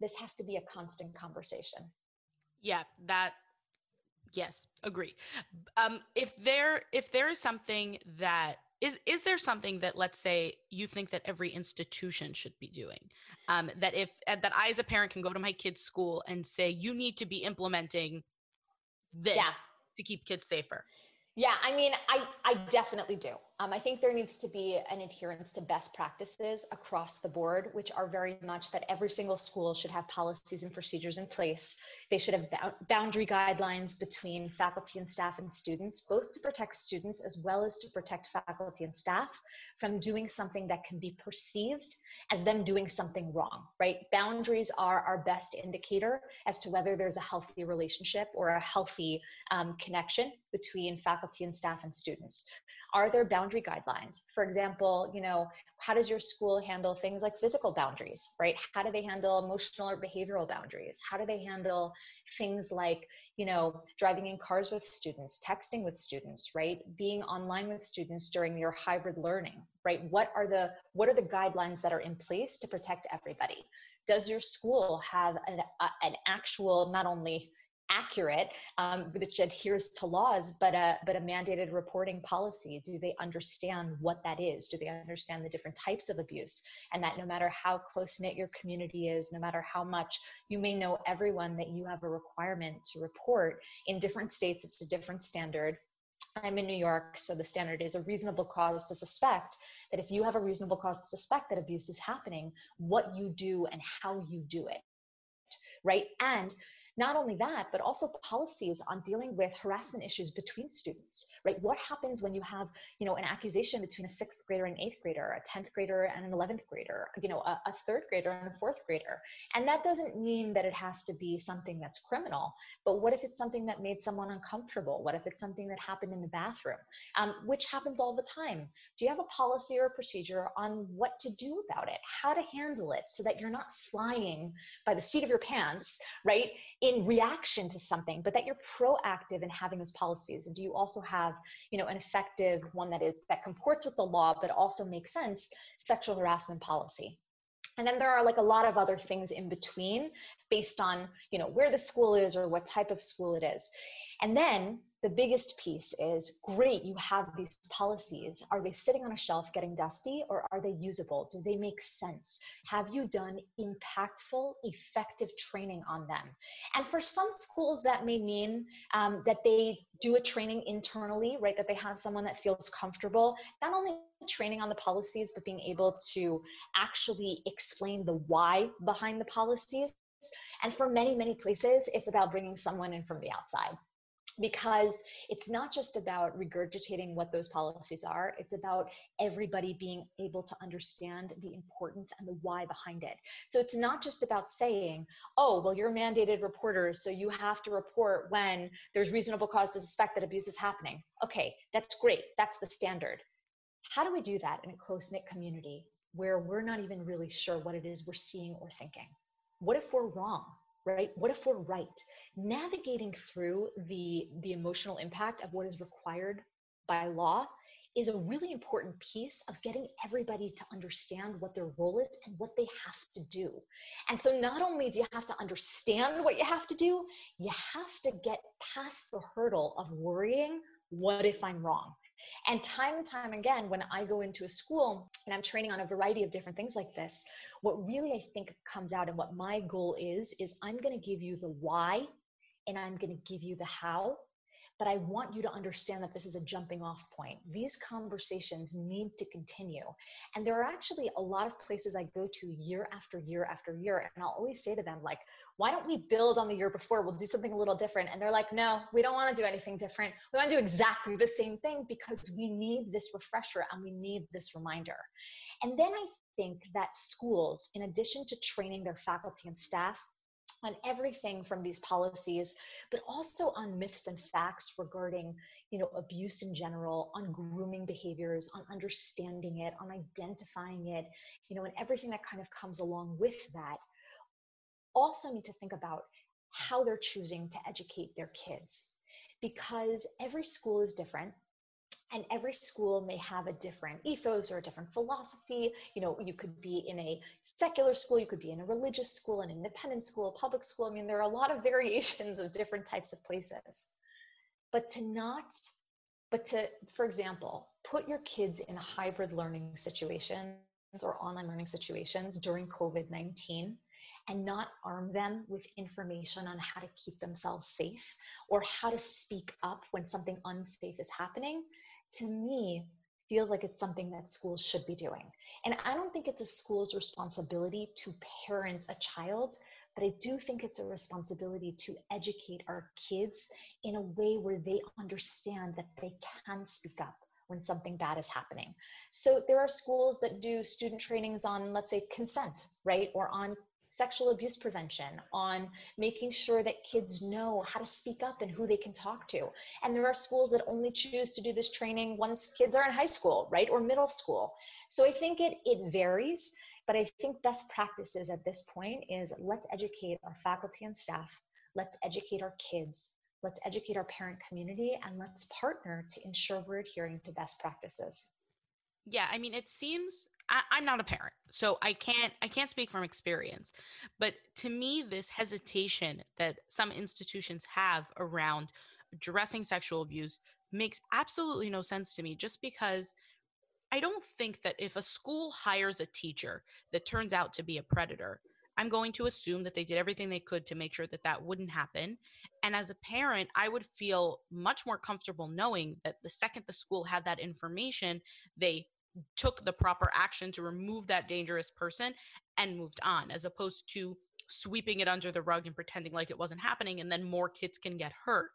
this has to be a constant conversation. Yeah, that Yes, agree. Um, if there if there is something that is is there something that let's say you think that every institution should be doing? Um, that if uh, that i as a parent can go to my kid's school and say you need to be implementing this yeah. to keep kids safer. Yeah i mean i i definitely do um, I think there needs to be an adherence to best practices across the board, which are very much that every single school should have policies and procedures in place. They should have boundary guidelines between faculty and staff and students, both to protect students as well as to protect faculty and staff from doing something that can be perceived as them doing something wrong, right? Boundaries are our best indicator as to whether there's a healthy relationship or a healthy um, connection between faculty and staff and students are there boundary guidelines. For example you know how does your school handle things like physical boundaries right? How do they handle emotional or behavioral boundaries? How do they handle things like you know driving in cars with students texting with students right? Being online with students during your hybrid learning right? What are the what are the guidelines that are in place to protect everybody? Does your school have an, a, an actual not only accurate, um, which adheres to laws, but a but a mandated reporting policy. Do they understand what that is? Do they understand the different types of abuse? And that no matter how close knit your community is, no matter how much you may know everyone, that you have a requirement to report. In different states, it's a different standard. I'm in New York, so the standard is a reasonable cause to suspect that if you have a reasonable cause to suspect that abuse is happening, what you do and how you do it right? And not only that, but also policies on dealing with harassment issues between students, right? What happens when you have, you know, an accusation between a sixth grader and eighth grader, a 10th grader and an 11th grader, you know, a, a third grader and a fourth grader? And that doesn't mean that it has to be something that's criminal, but what if it's something that made someone uncomfortable? What if it's something that happened in the bathroom, um, which happens all the time? Do you have a policy or a procedure on what to do about it, how to handle it so that you're not flying by the seat of your pants, right? In reaction to something but that you're proactive in having those policies and do you also have you know an effective one that is that comports with the law but also makes sense sexual harassment policy? And then there are like a lot of other things in between based on you know where the school is or what type of school it is. And then the biggest piece is great, you have these policies. Are they sitting on a shelf getting dusty or are they usable? Do they make sense? Have you done impactful, effective training on them? And for some schools, that may mean um, that they do a training internally, right? That they have someone that feels comfortable, not only training on the policies, but being able to actually explain the why behind the policies. And for many, many places, it's about bringing someone in from the outside because it's not just about regurgitating what those policies are it's about everybody being able to understand the importance and the why behind it. So it's not just about saying oh well you're mandated reporters so you have to report when there's reasonable cause to suspect that abuse is happening. Okay that's great that's the standard. How do we do that in a close-knit community where we're not even really sure what it is we're seeing or thinking? What if we're wrong right what if we're right navigating through the the emotional impact of what is required by law is a really important piece of getting everybody to understand what their role is and what they have to do. And so, not only do you have to understand what you have to do, you have to get past the hurdle of worrying, what if I'm wrong? And time and time again, when I go into a school and I'm training on a variety of different things like this, what really I think comes out and what my goal is, is I'm going to give you the why and I'm going to give you the how. But I want you to understand that this is a jumping off point. These conversations need to continue. And there are actually a lot of places I go to year after year after year. And I'll always say to them, like, why don't we build on the year before? We'll do something a little different. And they're like, no, we don't want to do anything different. We want to do exactly the same thing because we need this refresher and we need this reminder. And then I think that schools, in addition to training their faculty and staff, on everything from these policies but also on myths and facts regarding you know abuse in general on grooming behaviors on understanding it on identifying it you know and everything that kind of comes along with that also need to think about how they're choosing to educate their kids. Because every school is different and every school may have a different ethos or a different philosophy. You know you could be in a secular school you could be in a religious school an independent school a public school. I mean there are a lot of variations of different types of places. But to not but to for example put your kids in a hybrid learning situations or online learning situations during covid-19 and not arm them with information on how to keep themselves safe or how to speak up when something unsafe is happening, to me, feels like it's something that schools should be doing. And I don't think it's a school's responsibility to parent a child, but I do think it's a responsibility to educate our kids in a way where they understand that they can speak up when something bad is happening. So there are schools that do student trainings on, let's say, consent, right? Or on sexual abuse prevention, on making sure that kids know how to speak up and who they can talk to. And there are schools that only choose to do this training once kids are in high school, right? Or middle school. So I think it, it varies, but I think best practices at this point is let's educate our faculty and staff, let's educate our kids, let's educate our parent community, and let's partner to ensure we're adhering to best practices. Yeah, I mean, it seems I, I'm not a parent, so I can't I can't speak from experience. But to me, this hesitation that some institutions have around addressing sexual abuse makes absolutely no sense to me. Just because I don't think that if a school hires a teacher that turns out to be a predator, I'm going to assume that they did everything they could to make sure that that wouldn't happen. And as a parent, I would feel much more comfortable knowing that the second the school had that information, they took the proper action to remove that dangerous person and moved on, as opposed to sweeping it under the rug and pretending like it wasn't happening and then more kids can get hurt.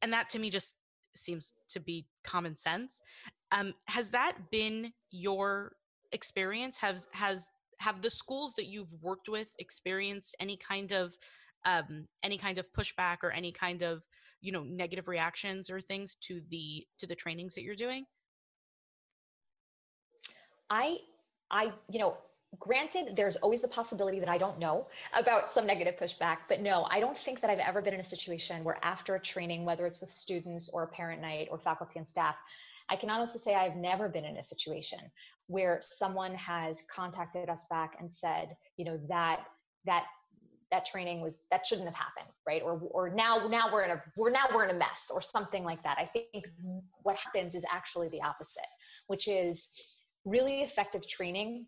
And that to me just seems to be common sense. Um, has that been your experience? Has has have the schools that you've worked with experienced any kind of um, any kind of pushback or any kind of you know negative reactions or things to the to the trainings that you're doing i i you know granted there's always the possibility that i don't know about some negative pushback but no i don't think that i've ever been in a situation where after a training whether it's with students or a parent night or faculty and staff i can honestly say i've never been in a situation where someone has contacted us back and said you know that that that training was that shouldn't have happened right? Or or now now we're in a we're now we're in a mess or something like that. I think what happens is actually the opposite which is really effective training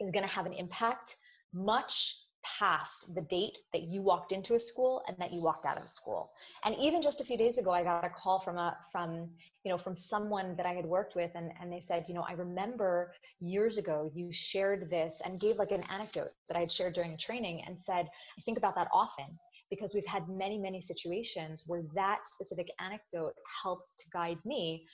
is going to have an impact much past the date that you walked into a school and that you walked out of school. And even just a few days ago i got a call from a from you know from someone that i had worked with and, and they said you know i remember years ago you shared this and gave like an anecdote that i had shared during training and said i think about that often because we've had many many situations where that specific anecdote helped to guide me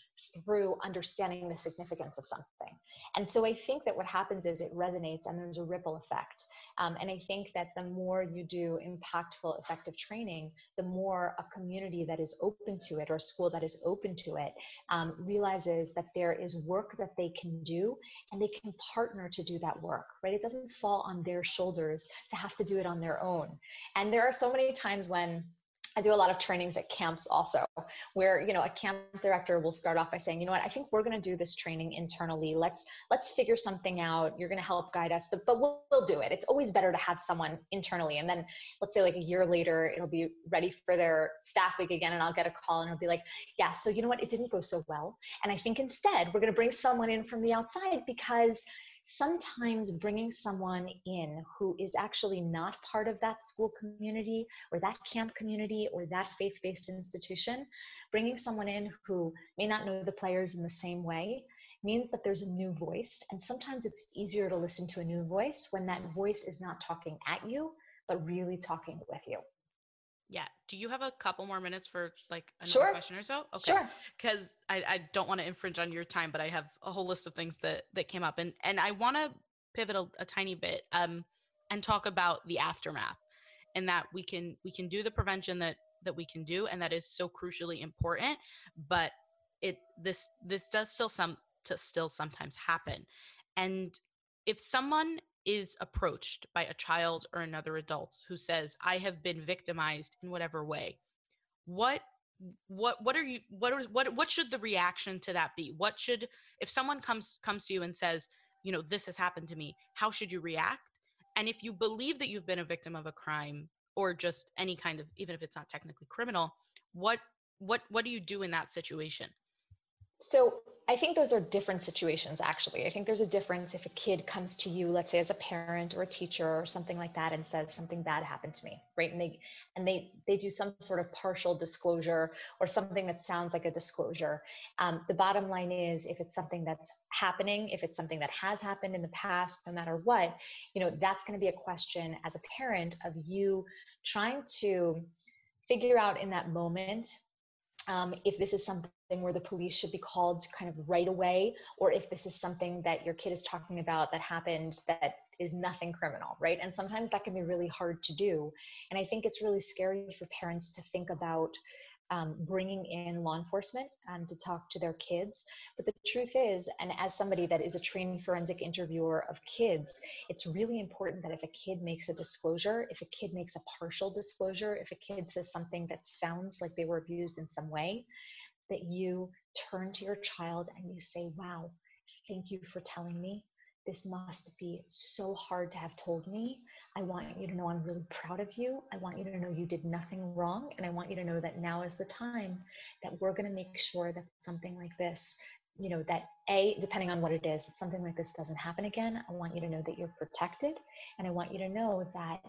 through understanding the significance of something. And so i think that what happens is it resonates and there's a ripple effect um, and I think that the more you do impactful, effective training, the more a community that is open to it or a school that is open to it um, realizes that there is work that they can do and they can partner to do that work, right? It doesn't fall on their shoulders to have to do it on their own. And there are so many times when I do a lot of trainings at camps also, where you know a camp director will start off by saying, you know what, I think we're going to do this training internally. Let's let's figure something out. You're going to help guide us, but but we'll, we'll do it. It's always better to have someone internally, and then let's say like a year later, it'll be ready for their staff week again, and I'll get a call and it'll be like, yeah, so you know what, it didn't go so well, and I think instead we're going to bring someone in from the outside because sometimes bringing someone in who is actually not part of that school community or that camp community or that faith based institution, bringing someone in who may not know the players in the same way means that there's a new voice. And sometimes it's easier to listen to a new voice when that voice is not talking at you, but really talking with you. Yeah. Do you have a couple more minutes for like another sure. question or so? Okay. Sure. Because I, I don't want to infringe on your time, but I have a whole list of things that that came up, and and I want to pivot a, a tiny bit um and talk about the aftermath, and that we can we can do the prevention that that we can do, and that is so crucially important. But it this this does still some to still sometimes happen, and if someone is approached by a child or another adult who says i have been victimized in whatever way. What what what are you what are, what what should the reaction to that be? What should if someone comes comes to you and says you know this has happened to me how should you react? And if you believe that you've been a victim of a crime or just any kind of even if it's not technically criminal what what what do you do in that situation so I think those are different situations, actually. I think there's a difference if a kid comes to you, let's say as a parent or a teacher or something like that, and says something bad happened to me, right? And they and they they do some sort of partial disclosure or something that sounds like a disclosure. Um, the bottom line is, if it's something that's happening, if it's something that has happened in the past, no matter what, you know, that's going to be a question as a parent of you trying to figure out in that moment um, if this is something where the police should be called kind of right away, or if this is something that your kid is talking about that happened that is nothing criminal, right? And sometimes that can be really hard to do. And I think it's really scary for parents to think about um, bringing in law enforcement um, to talk to their kids. But the truth is, and as somebody that is a trained forensic interviewer of kids, it's really important that if a kid makes a disclosure, if a kid makes a partial disclosure, if a kid says something that sounds like they were abused in some way, that you turn to your child and you say, Wow, thank you for telling me. This must be so hard to have told me. I want you to know I'm really proud of you. I want you to know you did nothing wrong. And I want you to know that now is the time that we're going to make sure that something like this, you know, that A, depending on what it is, that something like this doesn't happen again. I want you to know that you're protected. And I want you to know that,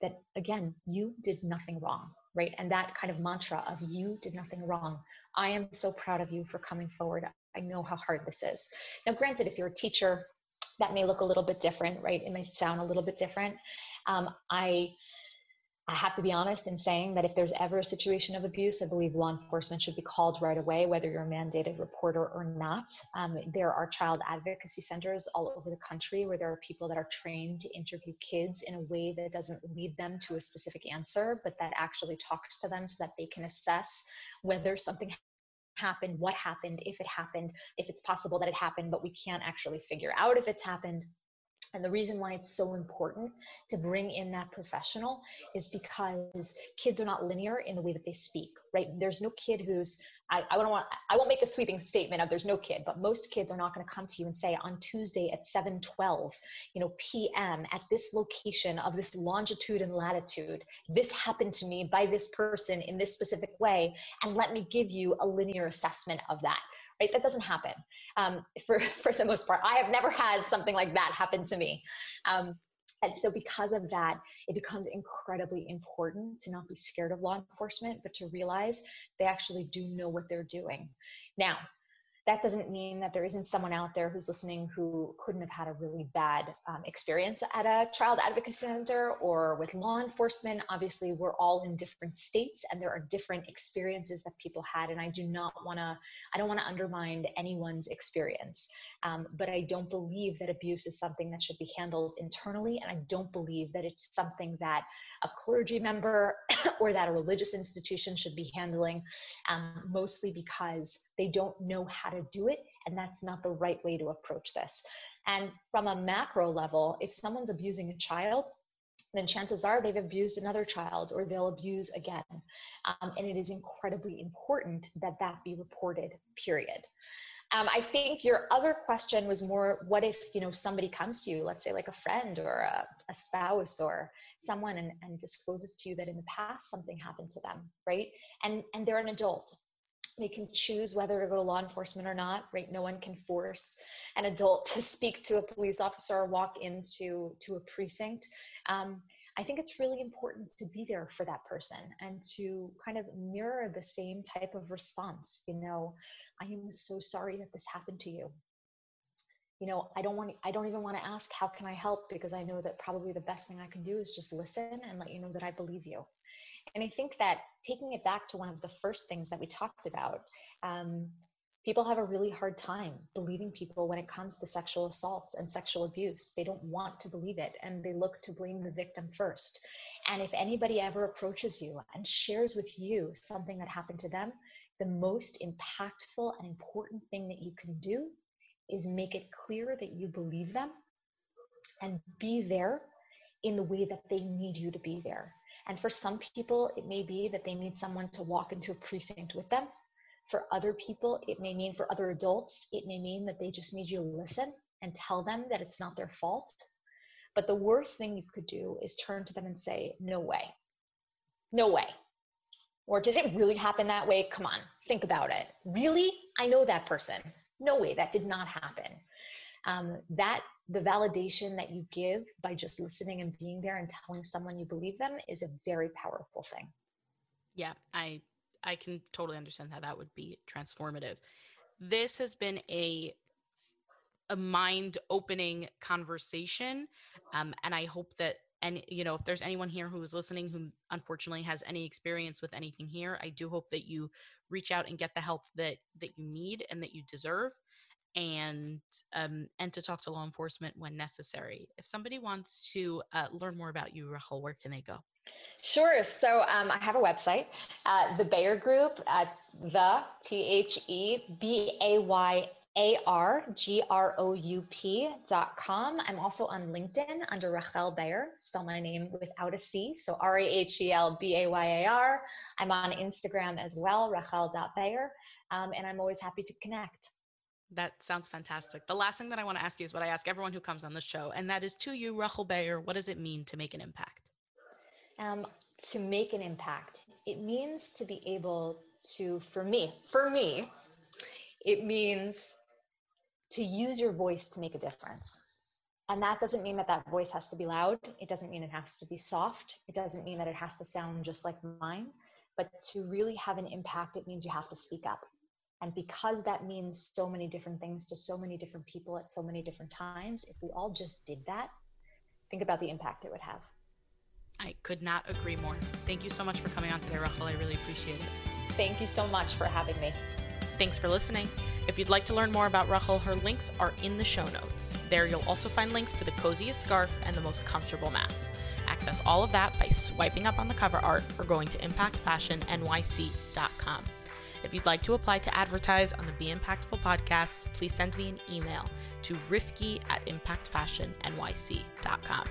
that again, you did nothing wrong, right? And that kind of mantra of you did nothing wrong. I am so proud of you for coming forward. I know how hard this is. Now, granted, if you're a teacher, that may look a little bit different, right? It may sound a little bit different. Um, I I have to be honest in saying that if there's ever a situation of abuse, I believe law enforcement should be called right away, whether you're a mandated reporter or not. Um, there are child advocacy centers all over the country where there are people that are trained to interview kids in a way that doesn't lead them to a specific answer, but that actually talks to them so that they can assess whether something happened, what happened, if it happened, if it's possible that it happened, but we can't actually figure out if it's happened and the reason why it's so important to bring in that professional is because kids are not linear in the way that they speak, right? There's no kid who's, I, I don't want, I won't make a sweeping statement of there's no kid, but most kids are not going to come to you and say on Tuesday at 7:12, you know, p.m. at this location of this longitude and latitude, this happened to me by this person in this specific way, and let me give you a linear assessment of that right? That doesn't happen um, for, for the most part. I have never had something like that happen to me. Um, and so, because of that, it becomes incredibly important to not be scared of law enforcement, but to realize they actually do know what they're doing. Now, that doesn't mean that there isn't someone out there who's listening who couldn't have had a really bad um, experience at a child advocacy center or with law enforcement. Obviously, we're all in different states and there are different experiences that people had. And I do not want to, I don't want to undermine anyone's experience. Um, but I don't believe that abuse is something that should be handled internally. And I don't believe that it's something that a clergy member or that a religious institution should be handling, um, mostly because they don't know how to do it. And that's not the right way to approach this. And from a macro level, if someone's abusing a child, then chances are they've abused another child or they'll abuse again. Um, and it is incredibly important that that be reported, period. Um, I think your other question was more what if you know somebody comes to you, let's say like a friend or a, a spouse or someone and, and discloses to you that in the past something happened to them, right? And and they're an adult. They can choose whether to go to law enforcement or not, right? No one can force an adult to speak to a police officer or walk into to a precinct. Um, I think it's really important to be there for that person and to kind of mirror the same type of response. You know, I am so sorry that this happened to you. You know, I don't want I don't even want to ask how can I help because I know that probably the best thing I can do is just listen and let you know that I believe you. And I think that taking it back to one of the first things that we talked about, um, people have a really hard time believing people when it comes to sexual assaults and sexual abuse. They don't want to believe it and they look to blame the victim first. And if anybody ever approaches you and shares with you something that happened to them, the most impactful and important thing that you can do is make it clear that you believe them and be there in the way that they need you to be there. And for some people, it may be that they need someone to walk into a precinct with them. For other people, it may mean for other adults, it may mean that they just need you to listen and tell them that it's not their fault. But the worst thing you could do is turn to them and say, No way. No way. Or did it really happen that way? Come on, think about it. Really? I know that person. No way, that did not happen. Um, that the validation that you give by just listening and being there and telling someone you believe them is a very powerful thing. Yeah, I I can totally understand how that would be transformative. This has been a a mind opening conversation, um, and I hope that and you know if there's anyone here who is listening who unfortunately has any experience with anything here i do hope that you reach out and get the help that that you need and that you deserve and um and to talk to law enforcement when necessary if somebody wants to uh, learn more about you rahul where can they go Sure. So um, I have a website, uh, the Bayar Group at the T H E B A Y a-R-G-R-O-U-P dot com. I'm also on LinkedIn under Rachel Bayar, spell my name without a C. So R-A-H-E-L-B-A-Y-A-R. I'm on Instagram as well, Rachel.Bayar. Um, and I'm always happy to connect. That sounds fantastic. The last thing that I want to ask you is what I ask everyone who comes on the show, and that is to you, Rachel Bayar, what does it mean to make an impact? Um, to make an impact, it means to be able to, for me, for me, it means to use your voice to make a difference. And that doesn't mean that that voice has to be loud. It doesn't mean it has to be soft. It doesn't mean that it has to sound just like mine. But to really have an impact, it means you have to speak up. And because that means so many different things to so many different people at so many different times, if we all just did that, think about the impact it would have. I could not agree more. Thank you so much for coming on today, Rachel. I really appreciate it. Thank you so much for having me. Thanks for listening. If you'd like to learn more about Rachel, her links are in the show notes. There you'll also find links to the coziest scarf and the most comfortable mask. Access all of that by swiping up on the cover art or going to impactfashionnyc.com. If you'd like to apply to advertise on the Be Impactful podcast, please send me an email to rifki at impactfashionnyc.com.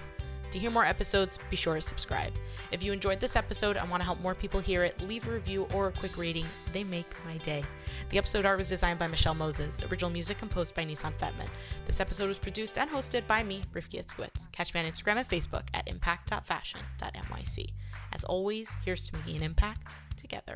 To hear more episodes, be sure to subscribe. If you enjoyed this episode and want to help more people hear it, leave a review or a quick rating. They make my day. The episode art was designed by Michelle Moses, original music composed by Nissan Fetman. This episode was produced and hosted by me, Rifki Itzkowitz. Catch me on Instagram and Facebook at impact.fashion.nyc. As always, here's to making an impact together.